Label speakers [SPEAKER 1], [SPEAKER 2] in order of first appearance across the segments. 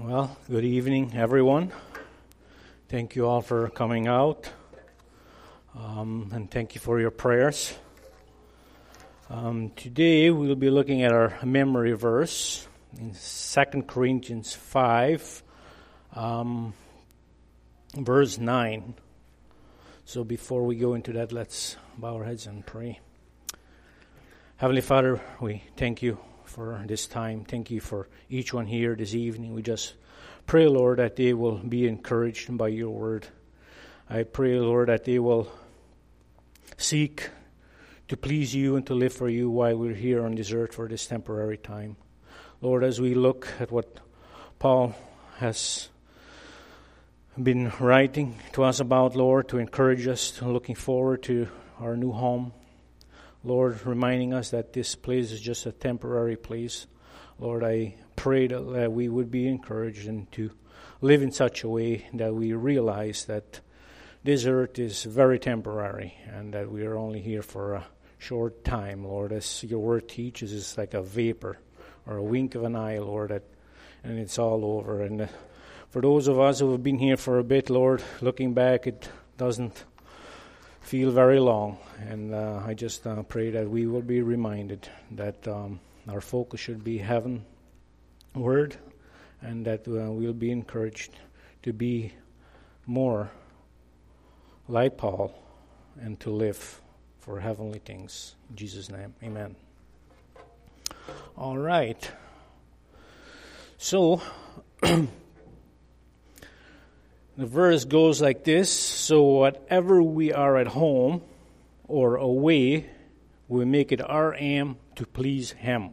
[SPEAKER 1] Well, good evening, everyone. Thank you all for coming out, um, and thank you for your prayers. Um, today we'll be looking at our memory verse in 2 Corinthians 5, um, verse 9. So before we go into that, let's bow our heads and pray. Heavenly Father, we thank you for this time. Thank you for each one here this evening. We just pray, Lord, that they will be encouraged by your word. I pray, Lord, that they will seek to please you and to live for you while we're here on this earth for this temporary time. Lord, as we look at what Paul has been writing to us about, Lord, to encourage us to looking forward to our new home. Lord, reminding us that this place is just a temporary place. Lord, I pray that we would be encouraged and to live in such a way that we realize that this earth is very temporary and that we are only here for a short time, Lord. As your word teaches, it's like a vapor or a wink of an eye, Lord, that, and it's all over. And uh, for those of us who have been here for a bit, Lord, looking back, it doesn't feel very long. And uh, I just uh, pray that we will be reminded that um, our focus should be heaven, word, and that uh, we'll be encouraged to be more like Paul and to live for heavenly things. In Jesus' name, amen. All right. So, The verse goes like this So, whatever we are at home or away, we make it our aim to please Him.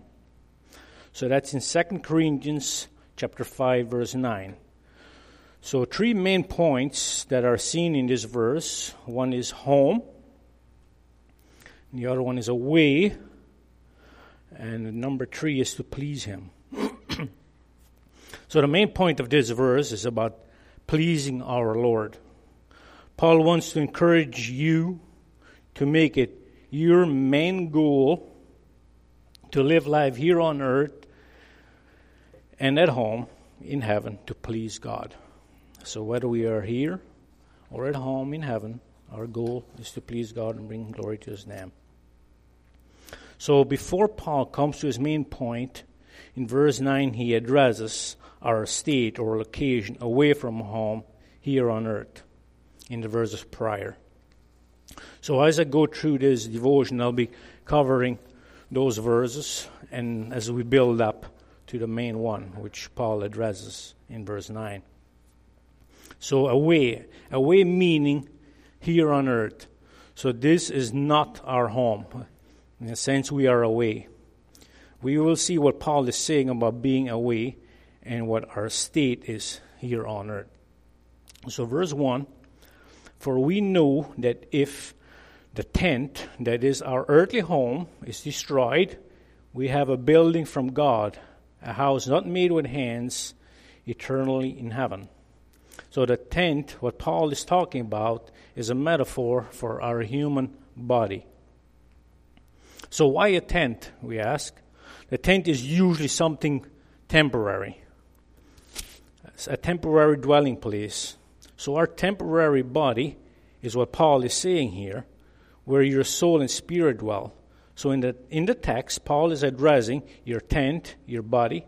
[SPEAKER 1] So, that's in 2 Corinthians chapter 5, verse 9. So, three main points that are seen in this verse one is home, the other one is away, and number three is to please Him. so, the main point of this verse is about pleasing our Lord. Paul wants to encourage you to make it your main goal to live life here on earth and at home in heaven to please God. So, whether we are here or at home in heaven, our goal is to please God and bring glory to His name. So, before Paul comes to his main point, in verse 9, he addresses our state or location away from home here on earth in the verses prior. So as I go through this devotion, I'll be covering those verses and as we build up to the main one, which Paul addresses in verse 9. So away, away meaning here on earth. So this is not our home. In a sense, we are away. We will see what Paul is saying about being away and what our state is here on earth. So, verse 1 For we know that if the tent, that is our earthly home, is destroyed, we have a building from God, a house not made with hands, eternally in heaven. So, the tent, what Paul is talking about, is a metaphor for our human body. So, why a tent, we ask? The tent is usually something temporary a temporary dwelling place. So our temporary body is what Paul is saying here, where your soul and spirit dwell. So in the in the text, Paul is addressing your tent, your body.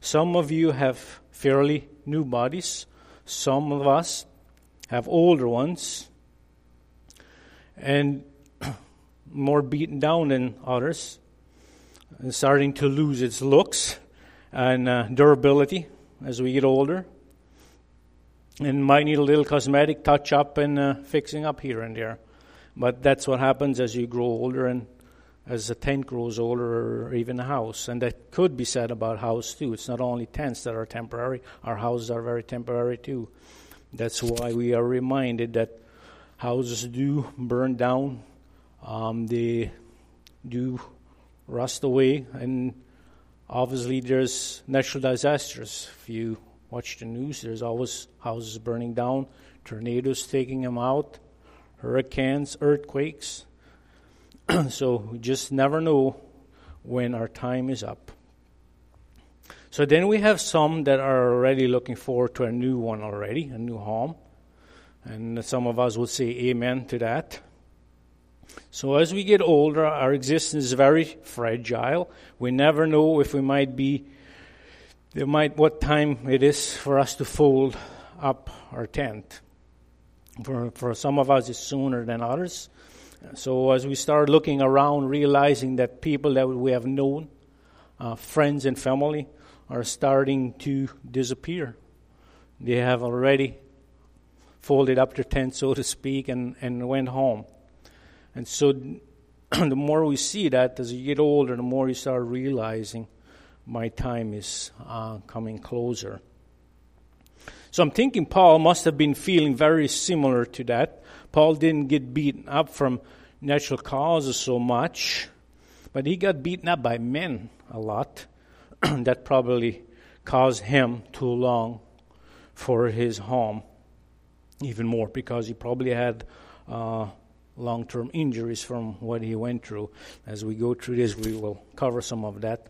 [SPEAKER 1] Some of you have fairly new bodies. Some of us have older ones, and more beaten down than others, and starting to lose its looks and uh, durability as we get older and might need a little cosmetic touch up and uh, fixing up here and there. But that's what happens as you grow older and as a tent grows older or even a house. And that could be said about house too. It's not only tents that are temporary, our houses are very temporary too. That's why we are reminded that houses do burn down, um, they do rust away, and obviously there's natural disasters. If you watch the news, there's always houses burning down, tornadoes taking them out, hurricanes, earthquakes. so we just never know when our time is up. So then we have some that are already looking forward to a new one already, a new home. And some of us would say amen to that. So as we get older, our existence is very fragile. We never know if we might be, there might, what time it is for us to fold up our tent. For, for some of us, it's sooner than others. So as we start looking around, realizing that people that we have known, uh, friends and family, are starting to disappear. They have already folded up their tent, so to speak, and, and went home. And so the more we see that, as you get older, the more you start realizing my time is uh, coming closer. So I'm thinking Paul must have been feeling very similar to that. Paul didn't get beaten up from natural causes so much, but he got beaten up by men a lot. that probably caused him to long for his home even more because he probably had uh, long term injuries from what he went through. As we go through this, we will cover some of that.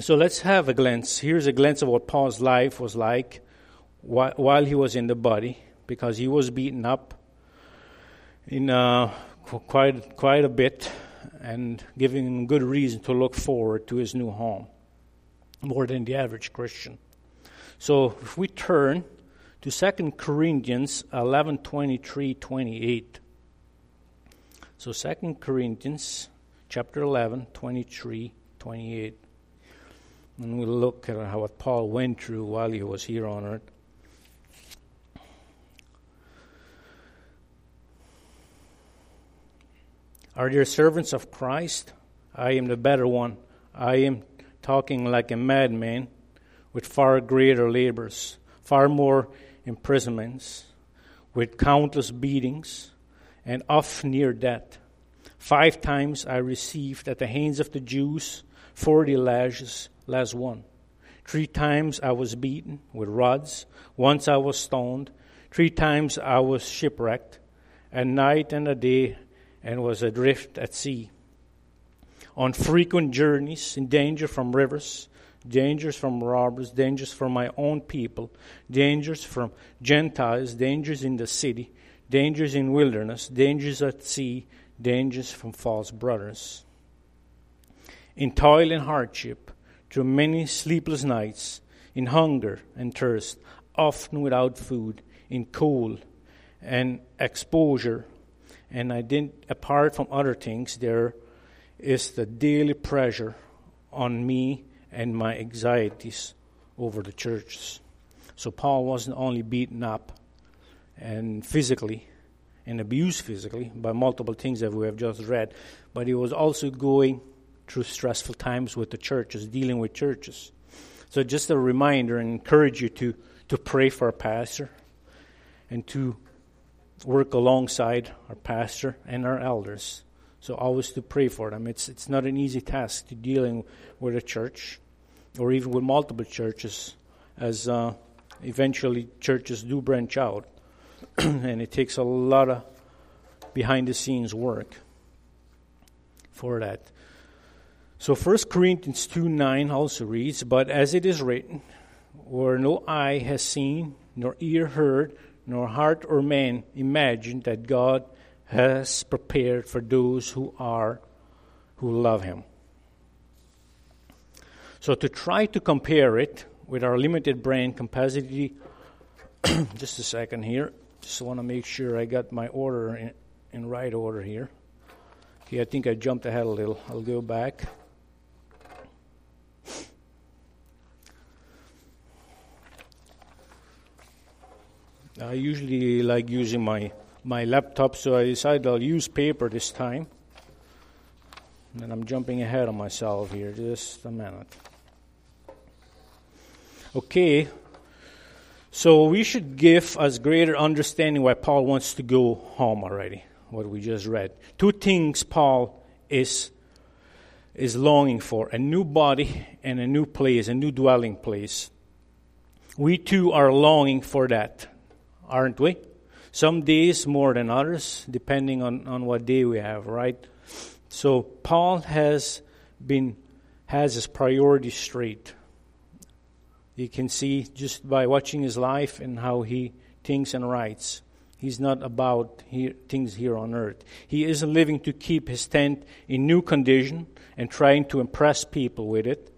[SPEAKER 1] So let's have a glance. Here's a glance of what Paul's life was like while he was in the body, because he was beaten up in uh, quite quite a bit, and giving him good reason to look forward to his new home, more than the average Christian. So if we turn to 2 Corinthians 11 23 28. So 2 Corinthians chapter 11 23 28. And we'll look at how what Paul went through while he was here on earth. Are there servants of Christ? I am the better one. I am talking like a madman with far greater labors, far more imprisonments, with countless beatings, and oft near death. Five times I received at the hands of the Jews forty lashes, less one. Three times I was beaten with rods. Once I was stoned. Three times I was shipwrecked, a night and a day, and was adrift at sea. On frequent journeys, in danger from rivers, dangers from robbers, dangers from my own people, dangers from Gentiles, dangers in the city, dangers in wilderness, dangers at sea, dangers from false brothers. In toil and hardship, through many sleepless nights, in hunger and thirst, often without food, in cold and exposure, and I didn't, apart from other things, there is the daily pressure on me and my anxieties over the churches. So Paul wasn't only beaten up and physically and abused physically by multiple things that we have just read, but he was also going through stressful times with the churches, dealing with churches. So just a reminder and encourage you to, to pray for a pastor and to work alongside our pastor and our elders. So always to pray for them. It's it's not an easy task to dealing with a church or even with multiple churches, as uh, eventually churches do branch out, and it takes a lot of behind the scenes work for that. So 1 Corinthians 2 9 also reads, But as it is written, where no eye has seen, nor ear heard, nor heart or man imagined that God has prepared for those who are who love him. So to try to compare it with our limited brain capacity, just a second here. Just want to make sure I got my order in, in right order here. Okay, I think I jumped ahead a little. I'll go back. I usually like using my, my laptop, so I decided I'll use paper this time. And I'm jumping ahead of myself here, just a minute. Okay, so we should give us greater understanding why Paul wants to go home already, what we just read. Two things Paul is, is longing for a new body and a new place, a new dwelling place. We too are longing for that, aren't we? Some days more than others, depending on, on what day we have, right? So Paul has been has his priorities straight. You can see just by watching his life and how he thinks and writes. He's not about things here on earth. He isn't living to keep his tent in new condition and trying to impress people with it,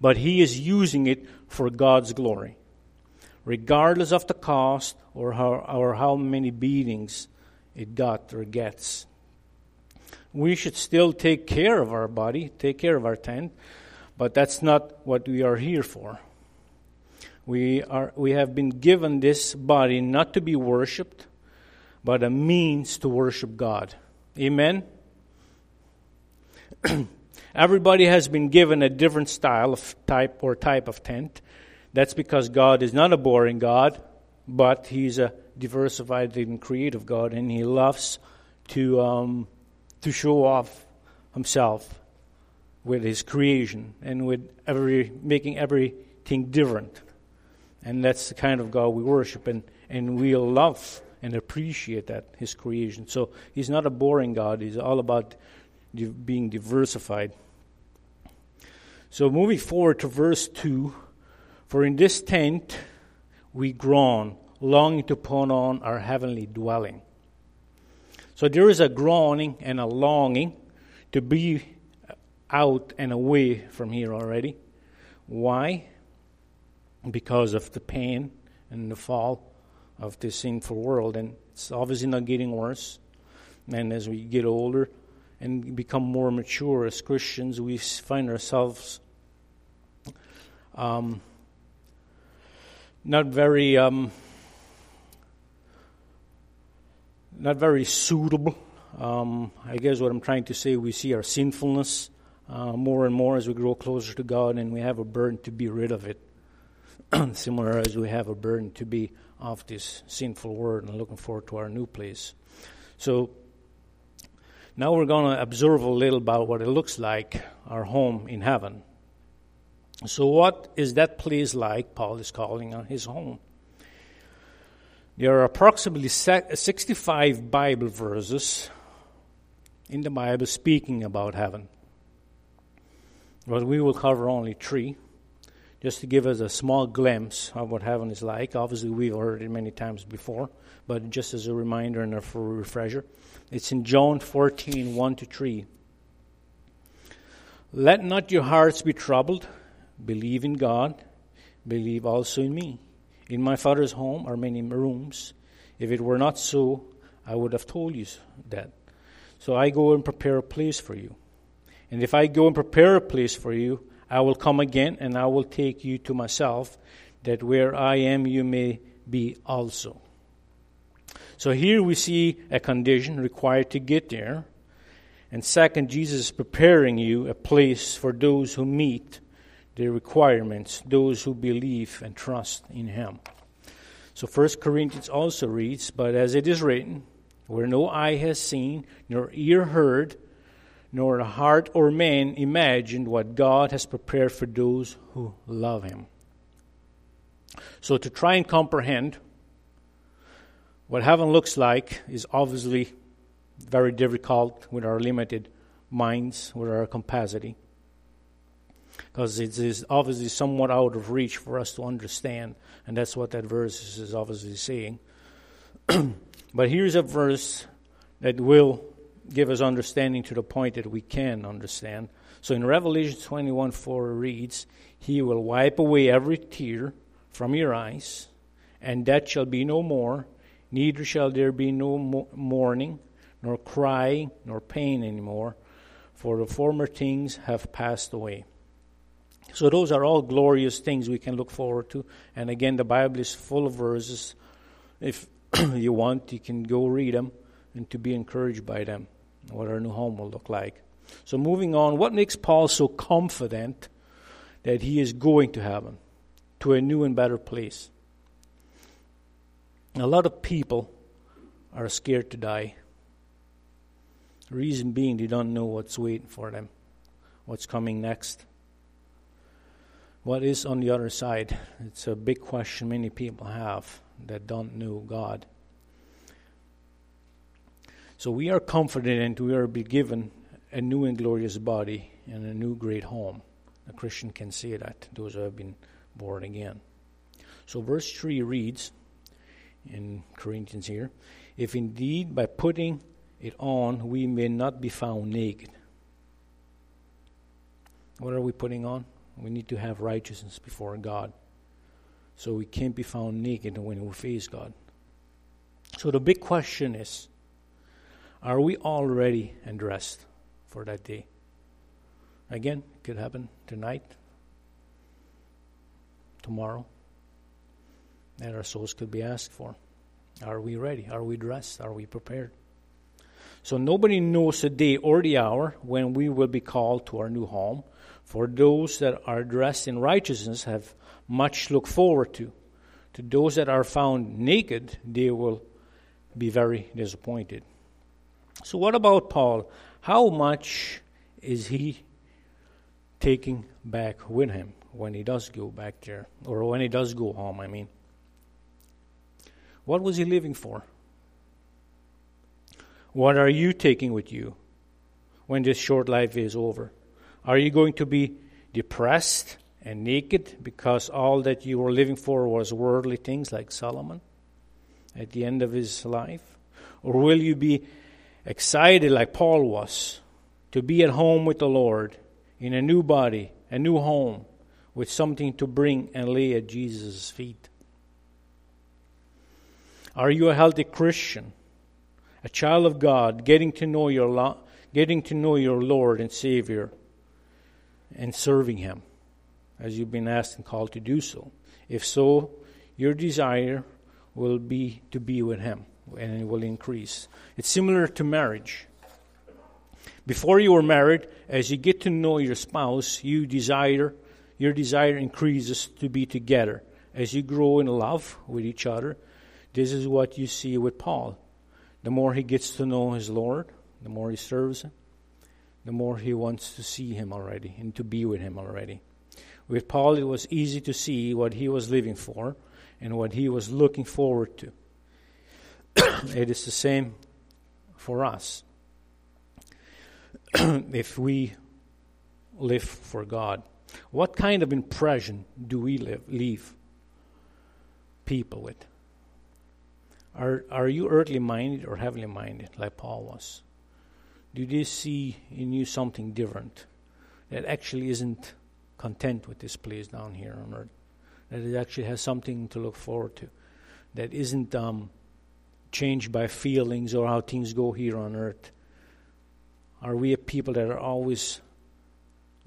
[SPEAKER 1] but he is using it for God's glory, regardless of the cost or how, or how many beatings it got or gets. We should still take care of our body, take care of our tent, but that's not what we are here for. We, are, we have been given this body not to be worshiped, but a means to worship God. Amen? Everybody has been given a different style of type or type of tent. That's because God is not a boring God, but He's a diversified and creative God, and He loves to um, to show off Himself with His creation and with every making everything different. And that's the kind of God we worship, and, and we love and appreciate that, His creation. So He's not a boring God, He's all about being diversified. So moving forward to verse 2 For in this tent we groan, longing to put on our heavenly dwelling. So there is a groaning and a longing to be out and away from here already. Why? because of the pain and the fall of this sinful world. And it's obviously not getting worse. And as we get older and become more mature as Christians, we find ourselves um, not very um, not very suitable. Um, I guess what I'm trying to say, we see our sinfulness uh, more and more as we grow closer to God, and we have a burden to be rid of it. similar as we have a burden to be off this sinful world and looking forward to our new place. So now we're going to observe a little about what it looks like, our home in heaven. So, what is that place like? Paul is calling on his home. There are approximately 65 Bible verses in the Bible speaking about heaven. But we will cover only three just to give us a small glimpse of what heaven is like. Obviously, we've heard it many times before, but just as a reminder and a refresher, it's in John 14 1 to 3. Let not your hearts be troubled. Believe in God. Believe also in me. In my Father's home are many rooms. If it were not so, I would have told you that. So I go and prepare a place for you. And if I go and prepare a place for you, I will come again and I will take you to myself, that where I am you may be also. So here we see a condition required to get there. And second, Jesus is preparing you a place for those who meet the requirements, those who believe and trust in Him. So First Corinthians also reads, But as it is written, where no eye has seen, nor ear heard, nor heart or man imagined what God has prepared for those who love Him. So, to try and comprehend what heaven looks like is obviously very difficult with our limited minds, with our capacity, because it is obviously somewhat out of reach for us to understand, and that's what that verse is obviously saying. but here's a verse that will give us understanding to the point that we can understand. So in Revelation 21 4 reads, He will wipe away every tear from your eyes, and that shall be no more, neither shall there be no mourning, nor crying, nor pain anymore, for the former things have passed away. So those are all glorious things we can look forward to. And again, the Bible is full of verses. If you want, you can go read them and to be encouraged by them what our new home will look like. So, moving on, what makes Paul so confident that he is going to heaven, to a new and better place? A lot of people are scared to die. Reason being they don't know what's waiting for them, what's coming next. What is on the other side? It's a big question many people have that don't know God. So we are confident and we are be given a new and glorious body and a new great home. A Christian can say that, those who have been born again. So, verse 3 reads in Corinthians here If indeed by putting it on we may not be found naked. What are we putting on? We need to have righteousness before God. So we can't be found naked when we face God. So the big question is are we all ready and dressed for that day? Again, it could happen tonight, tomorrow, and our souls could be asked for. Are we ready? Are we dressed? Are we prepared? So nobody knows the day or the hour when we will be called to our new home. For those that are dressed in righteousness have much look forward to. To those that are found naked, they will be very disappointed. So, what about Paul? How much is he taking back with him when he does go back there, or when he does go home? I mean, what was he living for? What are you taking with you when this short life is over? Are you going to be depressed and naked because all that you were living for was worldly things like Solomon at the end of his life? Or will you be excited like Paul was to be at home with the Lord in a new body, a new home, with something to bring and lay at Jesus' feet? Are you a healthy Christian, a child of God, getting to know your lo- getting to know your Lord and Savior, and serving Him, as you've been asked and called to do so? If so, your desire will be to be with Him, and it will increase. It's similar to marriage. Before you are married, as you get to know your spouse, you desire your desire increases to be together. As you grow in love with each other, this is what you see with Paul. The more he gets to know his Lord, the more he serves him, the more he wants to see him already and to be with him already. With Paul, it was easy to see what he was living for and what he was looking forward to. it is the same for us. if we live for God, what kind of impression do we live, leave people with? Are, are you earthly minded or heavenly minded, like Paul was? Do they see in you something different that actually isn't content with this place down here on earth? That it actually has something to look forward to? That isn't um, changed by feelings or how things go here on earth? Are we a people that are always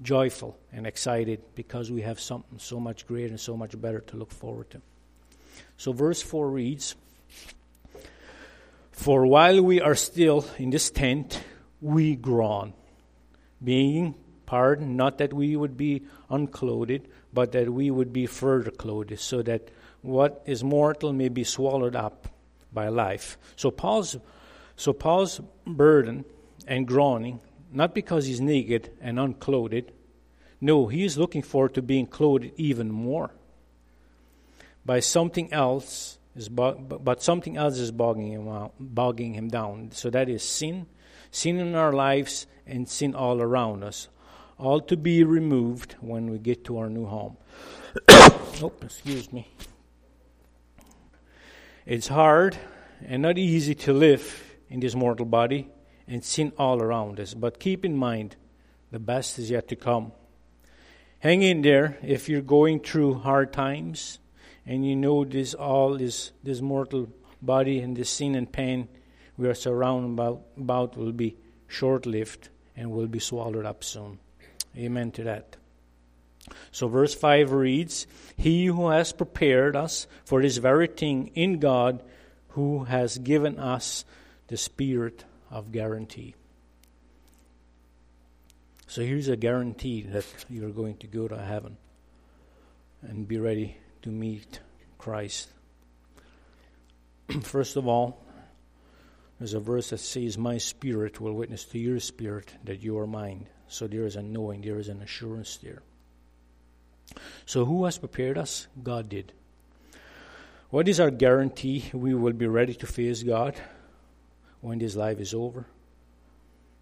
[SPEAKER 1] joyful and excited because we have something so much greater and so much better to look forward to? So, verse 4 reads, for while we are still in this tent, we groan, being pardoned, not that we would be unclothed, but that we would be further clothed, so that what is mortal may be swallowed up by life. So Paul's, so Paul's burden and groaning, not because he's naked and unclothed, no, he is looking forward to being clothed even more by something else is but something else is bogging him out, bogging him down. So that is sin, sin in our lives, and sin all around us, all to be removed when we get to our new home. oh, excuse me. It's hard and not easy to live in this mortal body and sin all around us. But keep in mind, the best is yet to come. Hang in there if you're going through hard times and you know this all is this mortal body and this sin and pain we are surrounded about, about will be short lived and will be swallowed up soon. Amen to that. So, verse 5 reads He who has prepared us for this very thing in God, who has given us the spirit of guarantee. So, here's a guarantee that you're going to go to heaven and be ready to meet Christ. First of all, there's a verse that says, My spirit will witness to your spirit that you are mine. So there is a knowing, there is an assurance there. So who has prepared us? God did. What is our guarantee we will be ready to face God when this life is over?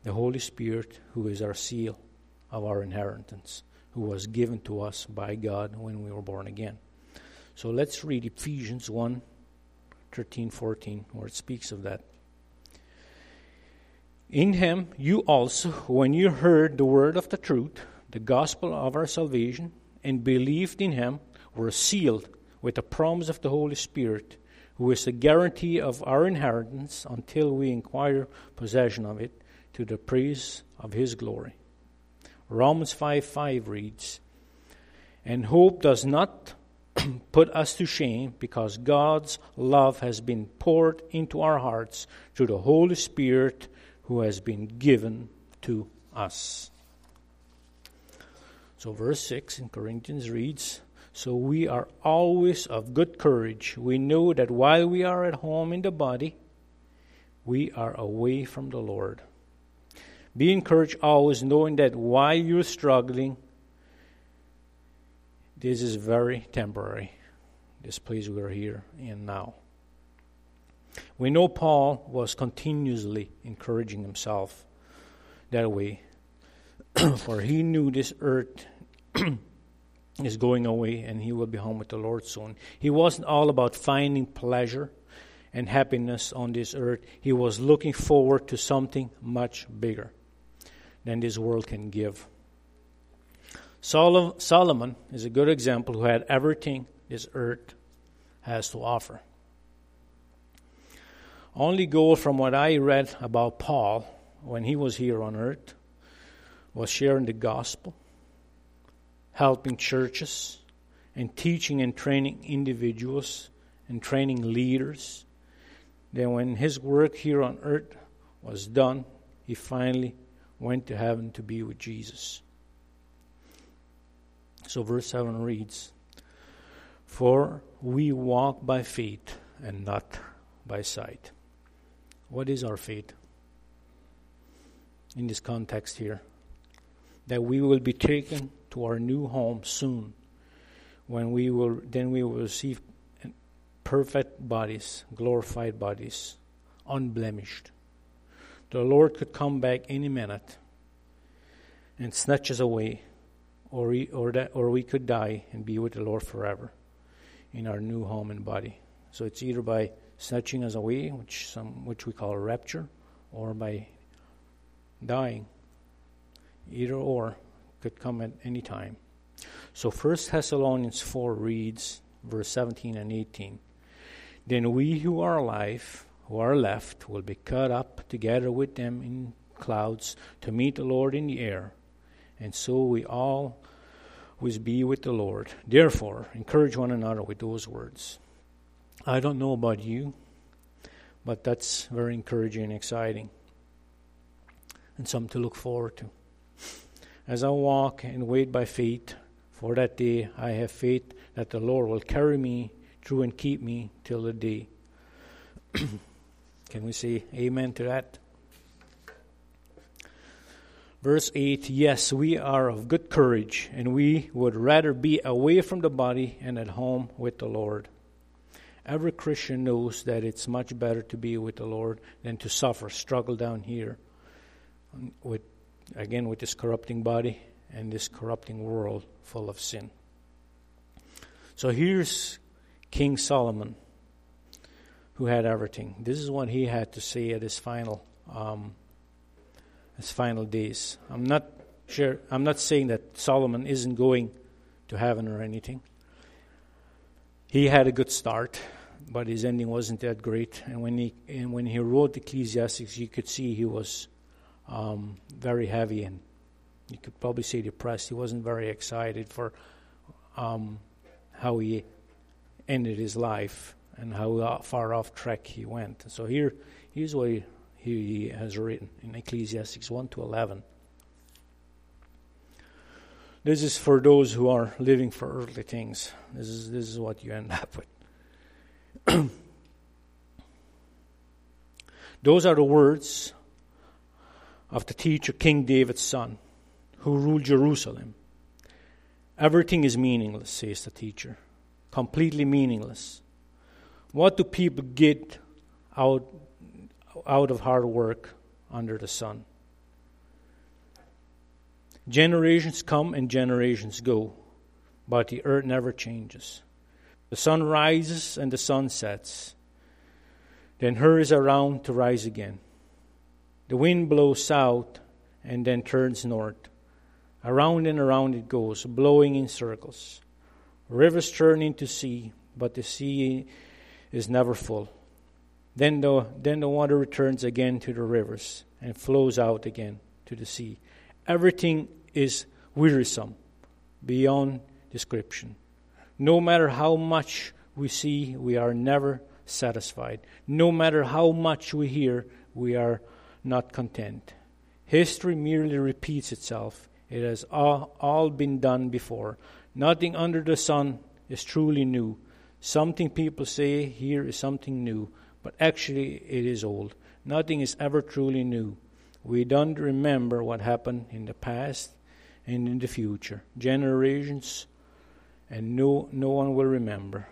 [SPEAKER 1] the Holy Spirit, who is our seal of our inheritance, who was given to us by God when we were born again. So let's read Ephesians 1 13, 14, where it speaks of that. In him you also, when you heard the word of the truth, the gospel of our salvation, and believed in him, were sealed with the promise of the Holy Spirit, who is the guarantee of our inheritance until we acquire possession of it to the praise of his glory. Romans 5 5 reads, And hope does not put us to shame because God's love has been poured into our hearts through the Holy Spirit who has been given to us. So, verse 6 in Corinthians reads So we are always of good courage. We know that while we are at home in the body, we are away from the Lord. Be encouraged always, knowing that while you're struggling, this is very temporary, this place we are here in now. We know Paul was continuously encouraging himself that way, for he knew this earth is going away and he will be home with the Lord soon. He wasn't all about finding pleasure and happiness on this earth, he was looking forward to something much bigger than this world can give. Solomon is a good example who had everything this earth has to offer. Only goal from what I read about Paul when he was here on earth was sharing the gospel, helping churches, and teaching and training individuals and training leaders. Then, when his work here on earth was done, he finally went to heaven to be with Jesus. So, verse 7 reads For we walk by faith and not by sight. What is our faith in this context here? That we will be taken to our new home soon, when we will then we will receive perfect bodies, glorified bodies, unblemished. The Lord could come back any minute and snatch us away or we, or that or we could die and be with the Lord forever in our new home and body. So it's either by snatching us away, which some which we call rapture, or by dying. Either or could come at any time. So First Thessalonians four reads verse seventeen and eighteen. Then we who are alive, who are left, will be caught up together with them in clouds to meet the Lord in the air and so we all always be with the Lord. Therefore, encourage one another with those words. I don't know about you, but that's very encouraging and exciting, and something to look forward to. As I walk and wait by faith for that day, I have faith that the Lord will carry me through and keep me till the day. Can we say amen to that? Verse 8 Yes, we are of good courage, and we would rather be away from the body and at home with the Lord. Every Christian knows that it's much better to be with the Lord than to suffer, struggle down here with again with this corrupting body and this corrupting world full of sin. So here's King Solomon, who had everything. This is what he had to say at his final um, his final days. I'm not sure. I'm not saying that Solomon isn't going to heaven or anything. He had a good start, but his ending wasn't that great. And when he and when he wrote Ecclesiastes, you could see he was um, very heavy and you could probably see depressed. He wasn't very excited for um, how he ended his life and how far off track he went. So here, here's what he he has written in Ecclesiastes 1 to 11. This is for those who are living for earthly things. This is, this is what you end up with. those are the words of the teacher, King David's son, who ruled Jerusalem. Everything is meaningless, says the teacher. Completely meaningless. What do people get out out of hard work under the sun. Generations come and generations go, but the earth never changes. The sun rises and the sun sets, then hurries around to rise again. The wind blows south and then turns north. Around and around it goes, blowing in circles. Rivers turn into sea, but the sea is never full. Then the, then the water returns again to the rivers and flows out again to the sea. Everything is wearisome beyond description. No matter how much we see, we are never satisfied. No matter how much we hear, we are not content. History merely repeats itself. It has all, all been done before. Nothing under the sun is truly new. Something people say here is something new, but actually it is old. Nothing is ever truly new. We don't remember what happened in the past and in the future. Generations and no, no one will remember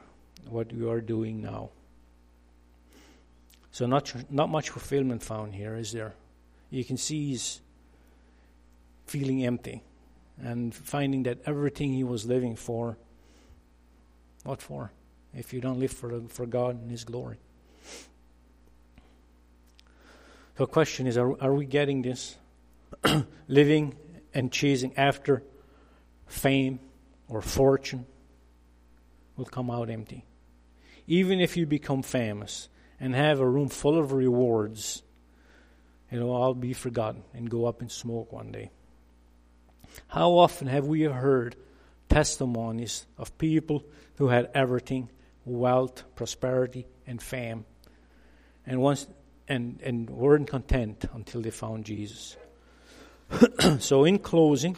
[SPEAKER 1] what you are doing now. So not not much fulfillment found here, is there? You can see he's feeling empty and finding that everything he was living for, what for? If you don't live for for God and His glory. So the question is, are, are we getting this? Living and chasing after fame or fortune will come out empty. Even if you become famous and have a room full of rewards, it'll all be forgotten and go up in smoke one day. How often have we heard testimonies of people who had everything wealth, prosperity, and fame, and once and, and weren't content until they found Jesus. so, in closing,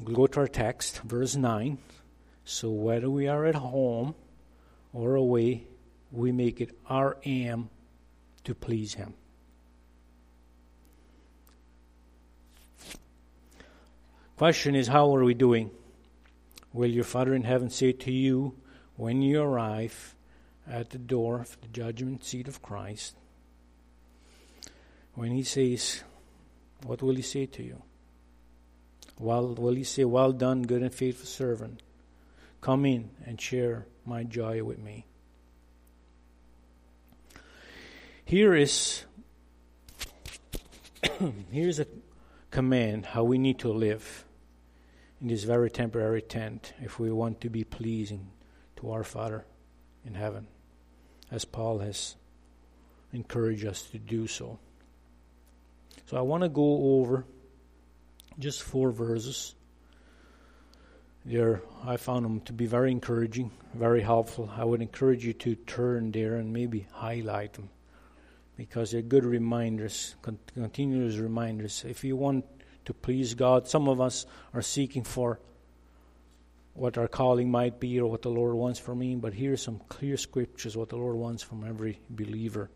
[SPEAKER 1] we'll go to our text, verse 9. So, whether we are at home or away, we make it our aim to please Him. Question is, how are we doing? Will your Father in heaven say to you when you arrive at the door of the judgment seat of Christ, when He says, What will He say to you? Well, will He say, Well done, good and faithful servant? Come in and share my joy with me. Here is here's a command how we need to live in this very temporary tent if we want to be pleasing to our Father in heaven, as Paul has encouraged us to do so. So I want to go over just four verses. There, I found them to be very encouraging, very helpful. I would encourage you to turn there and maybe highlight them because they're good reminders, continuous reminders. If you want to please God. Some of us are seeking for what our calling might be or what the Lord wants for me, but here's some clear scriptures what the Lord wants from every believer,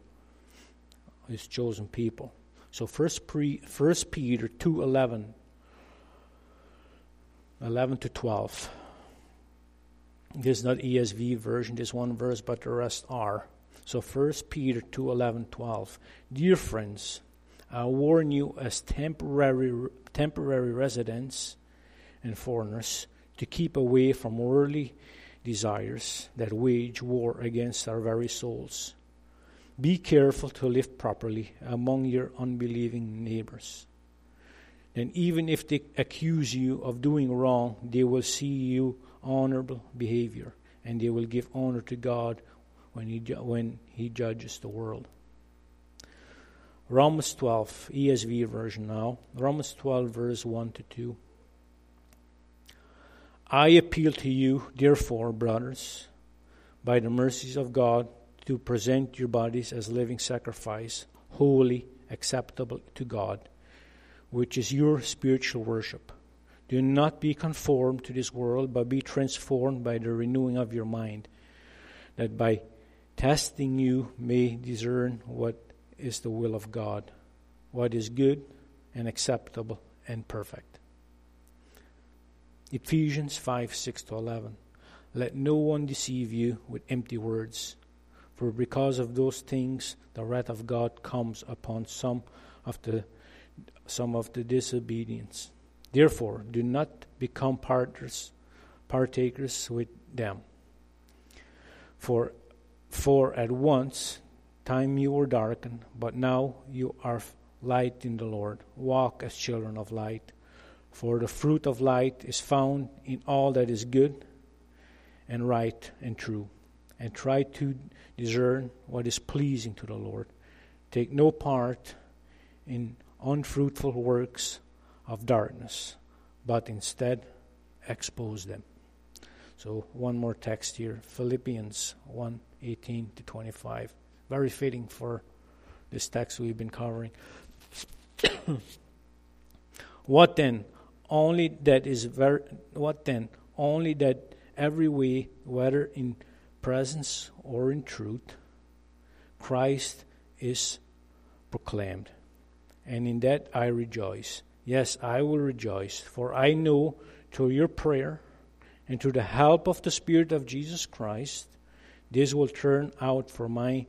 [SPEAKER 1] his chosen people. So first, pre, first Peter 2 11, 11 to 12. This is not ESV version, this one verse, but the rest are. So first Peter 2 11, 12. Dear friends, I warn you as temporary temporary residents and foreigners to keep away from worldly desires that wage war against our very souls. Be careful to live properly among your unbelieving neighbors. Then, even if they accuse you of doing wrong, they will see you honorable behavior, and they will give honor to God when He, when he judges the world. Romans 12, ESV version now. Romans 12, verse 1 to 2. I appeal to you, therefore, brothers, by the mercies of God, to present your bodies as living sacrifice, holy, acceptable to God, which is your spiritual worship. Do not be conformed to this world, but be transformed by the renewing of your mind, that by testing you may discern what is the will of God, what is good and acceptable and perfect. Ephesians 5 6 to 11. Let no one deceive you with empty words, For because of those things, the wrath of God comes upon some of the some of the disobedience. Therefore, do not become partners, partakers with them. For, for at once time you were darkened, but now you are light in the Lord. Walk as children of light. For the fruit of light is found in all that is good and right and true. And try to discern what is pleasing to the Lord. Take no part in unfruitful works of darkness, but instead expose them. So one more text here, Philippians 1 18 to 25. Very fitting for this text we've been covering. what then? Only that is very what then? Only that every way, whether in presence or in truth, Christ is proclaimed and in that I rejoice. Yes, I will rejoice, for I know through your prayer and through the help of the Spirit of Jesus Christ, this will turn out for my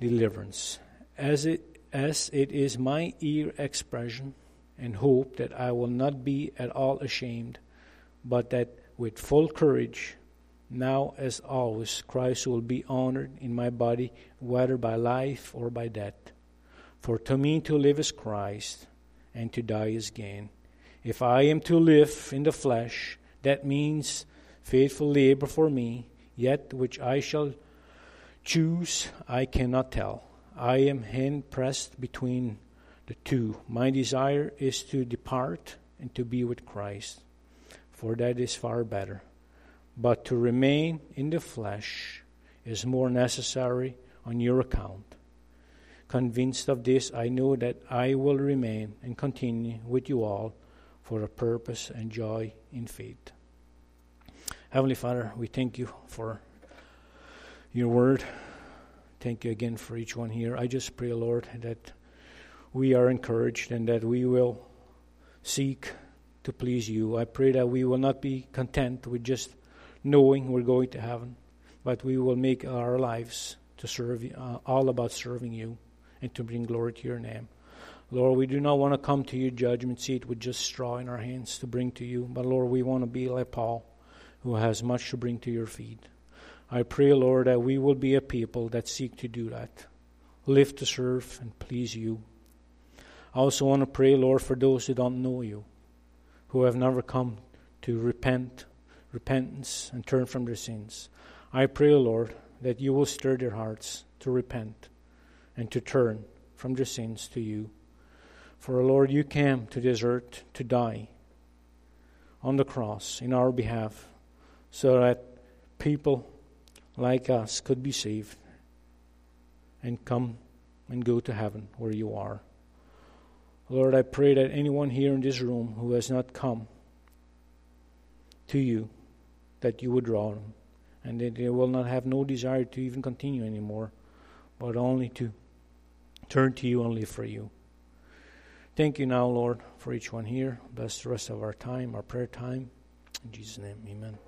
[SPEAKER 1] deliverance. As it, as it is my ear expression and hope that I will not be at all ashamed, but that with full courage, now as always, Christ will be honored in my body, whether by life or by death. For to me to live is Christ, and to die is gain. If I am to live in the flesh, that means faithful labor for me, yet which I shall choose I cannot tell. I am hand pressed between the two. My desire is to depart and to be with Christ, for that is far better. But to remain in the flesh is more necessary on your account. Convinced of this, I know that I will remain and continue with you all for a purpose and joy in faith. Heavenly Father, we thank you for your word. Thank you again for each one here. I just pray, Lord, that we are encouraged and that we will seek to please you. I pray that we will not be content with just knowing we're going to heaven, but we will make our lives to serve uh, all about serving you and to bring glory to your name. Lord, we do not want to come to your judgment seat with just straw in our hands to bring to you, but Lord, we want to be like Paul, who has much to bring to your feet. I pray, Lord, that we will be a people that seek to do that, live to serve and please you. I also want to pray, Lord, for those who don't know you, who have never come to repent, repentance, and turn from their sins. I pray, Lord, that you will stir their hearts to repent and to turn from their sins to you. For, Lord, you came to this earth to die on the cross in our behalf so that people like us could be saved and come and go to heaven where you are. Lord, I pray that anyone here in this room who has not come to you, that you would draw them, and that they will not have no desire to even continue anymore, but only to turn to you and live for you. Thank you now, Lord, for each one here. Bless the rest of our time, our prayer time. In Jesus' name, amen.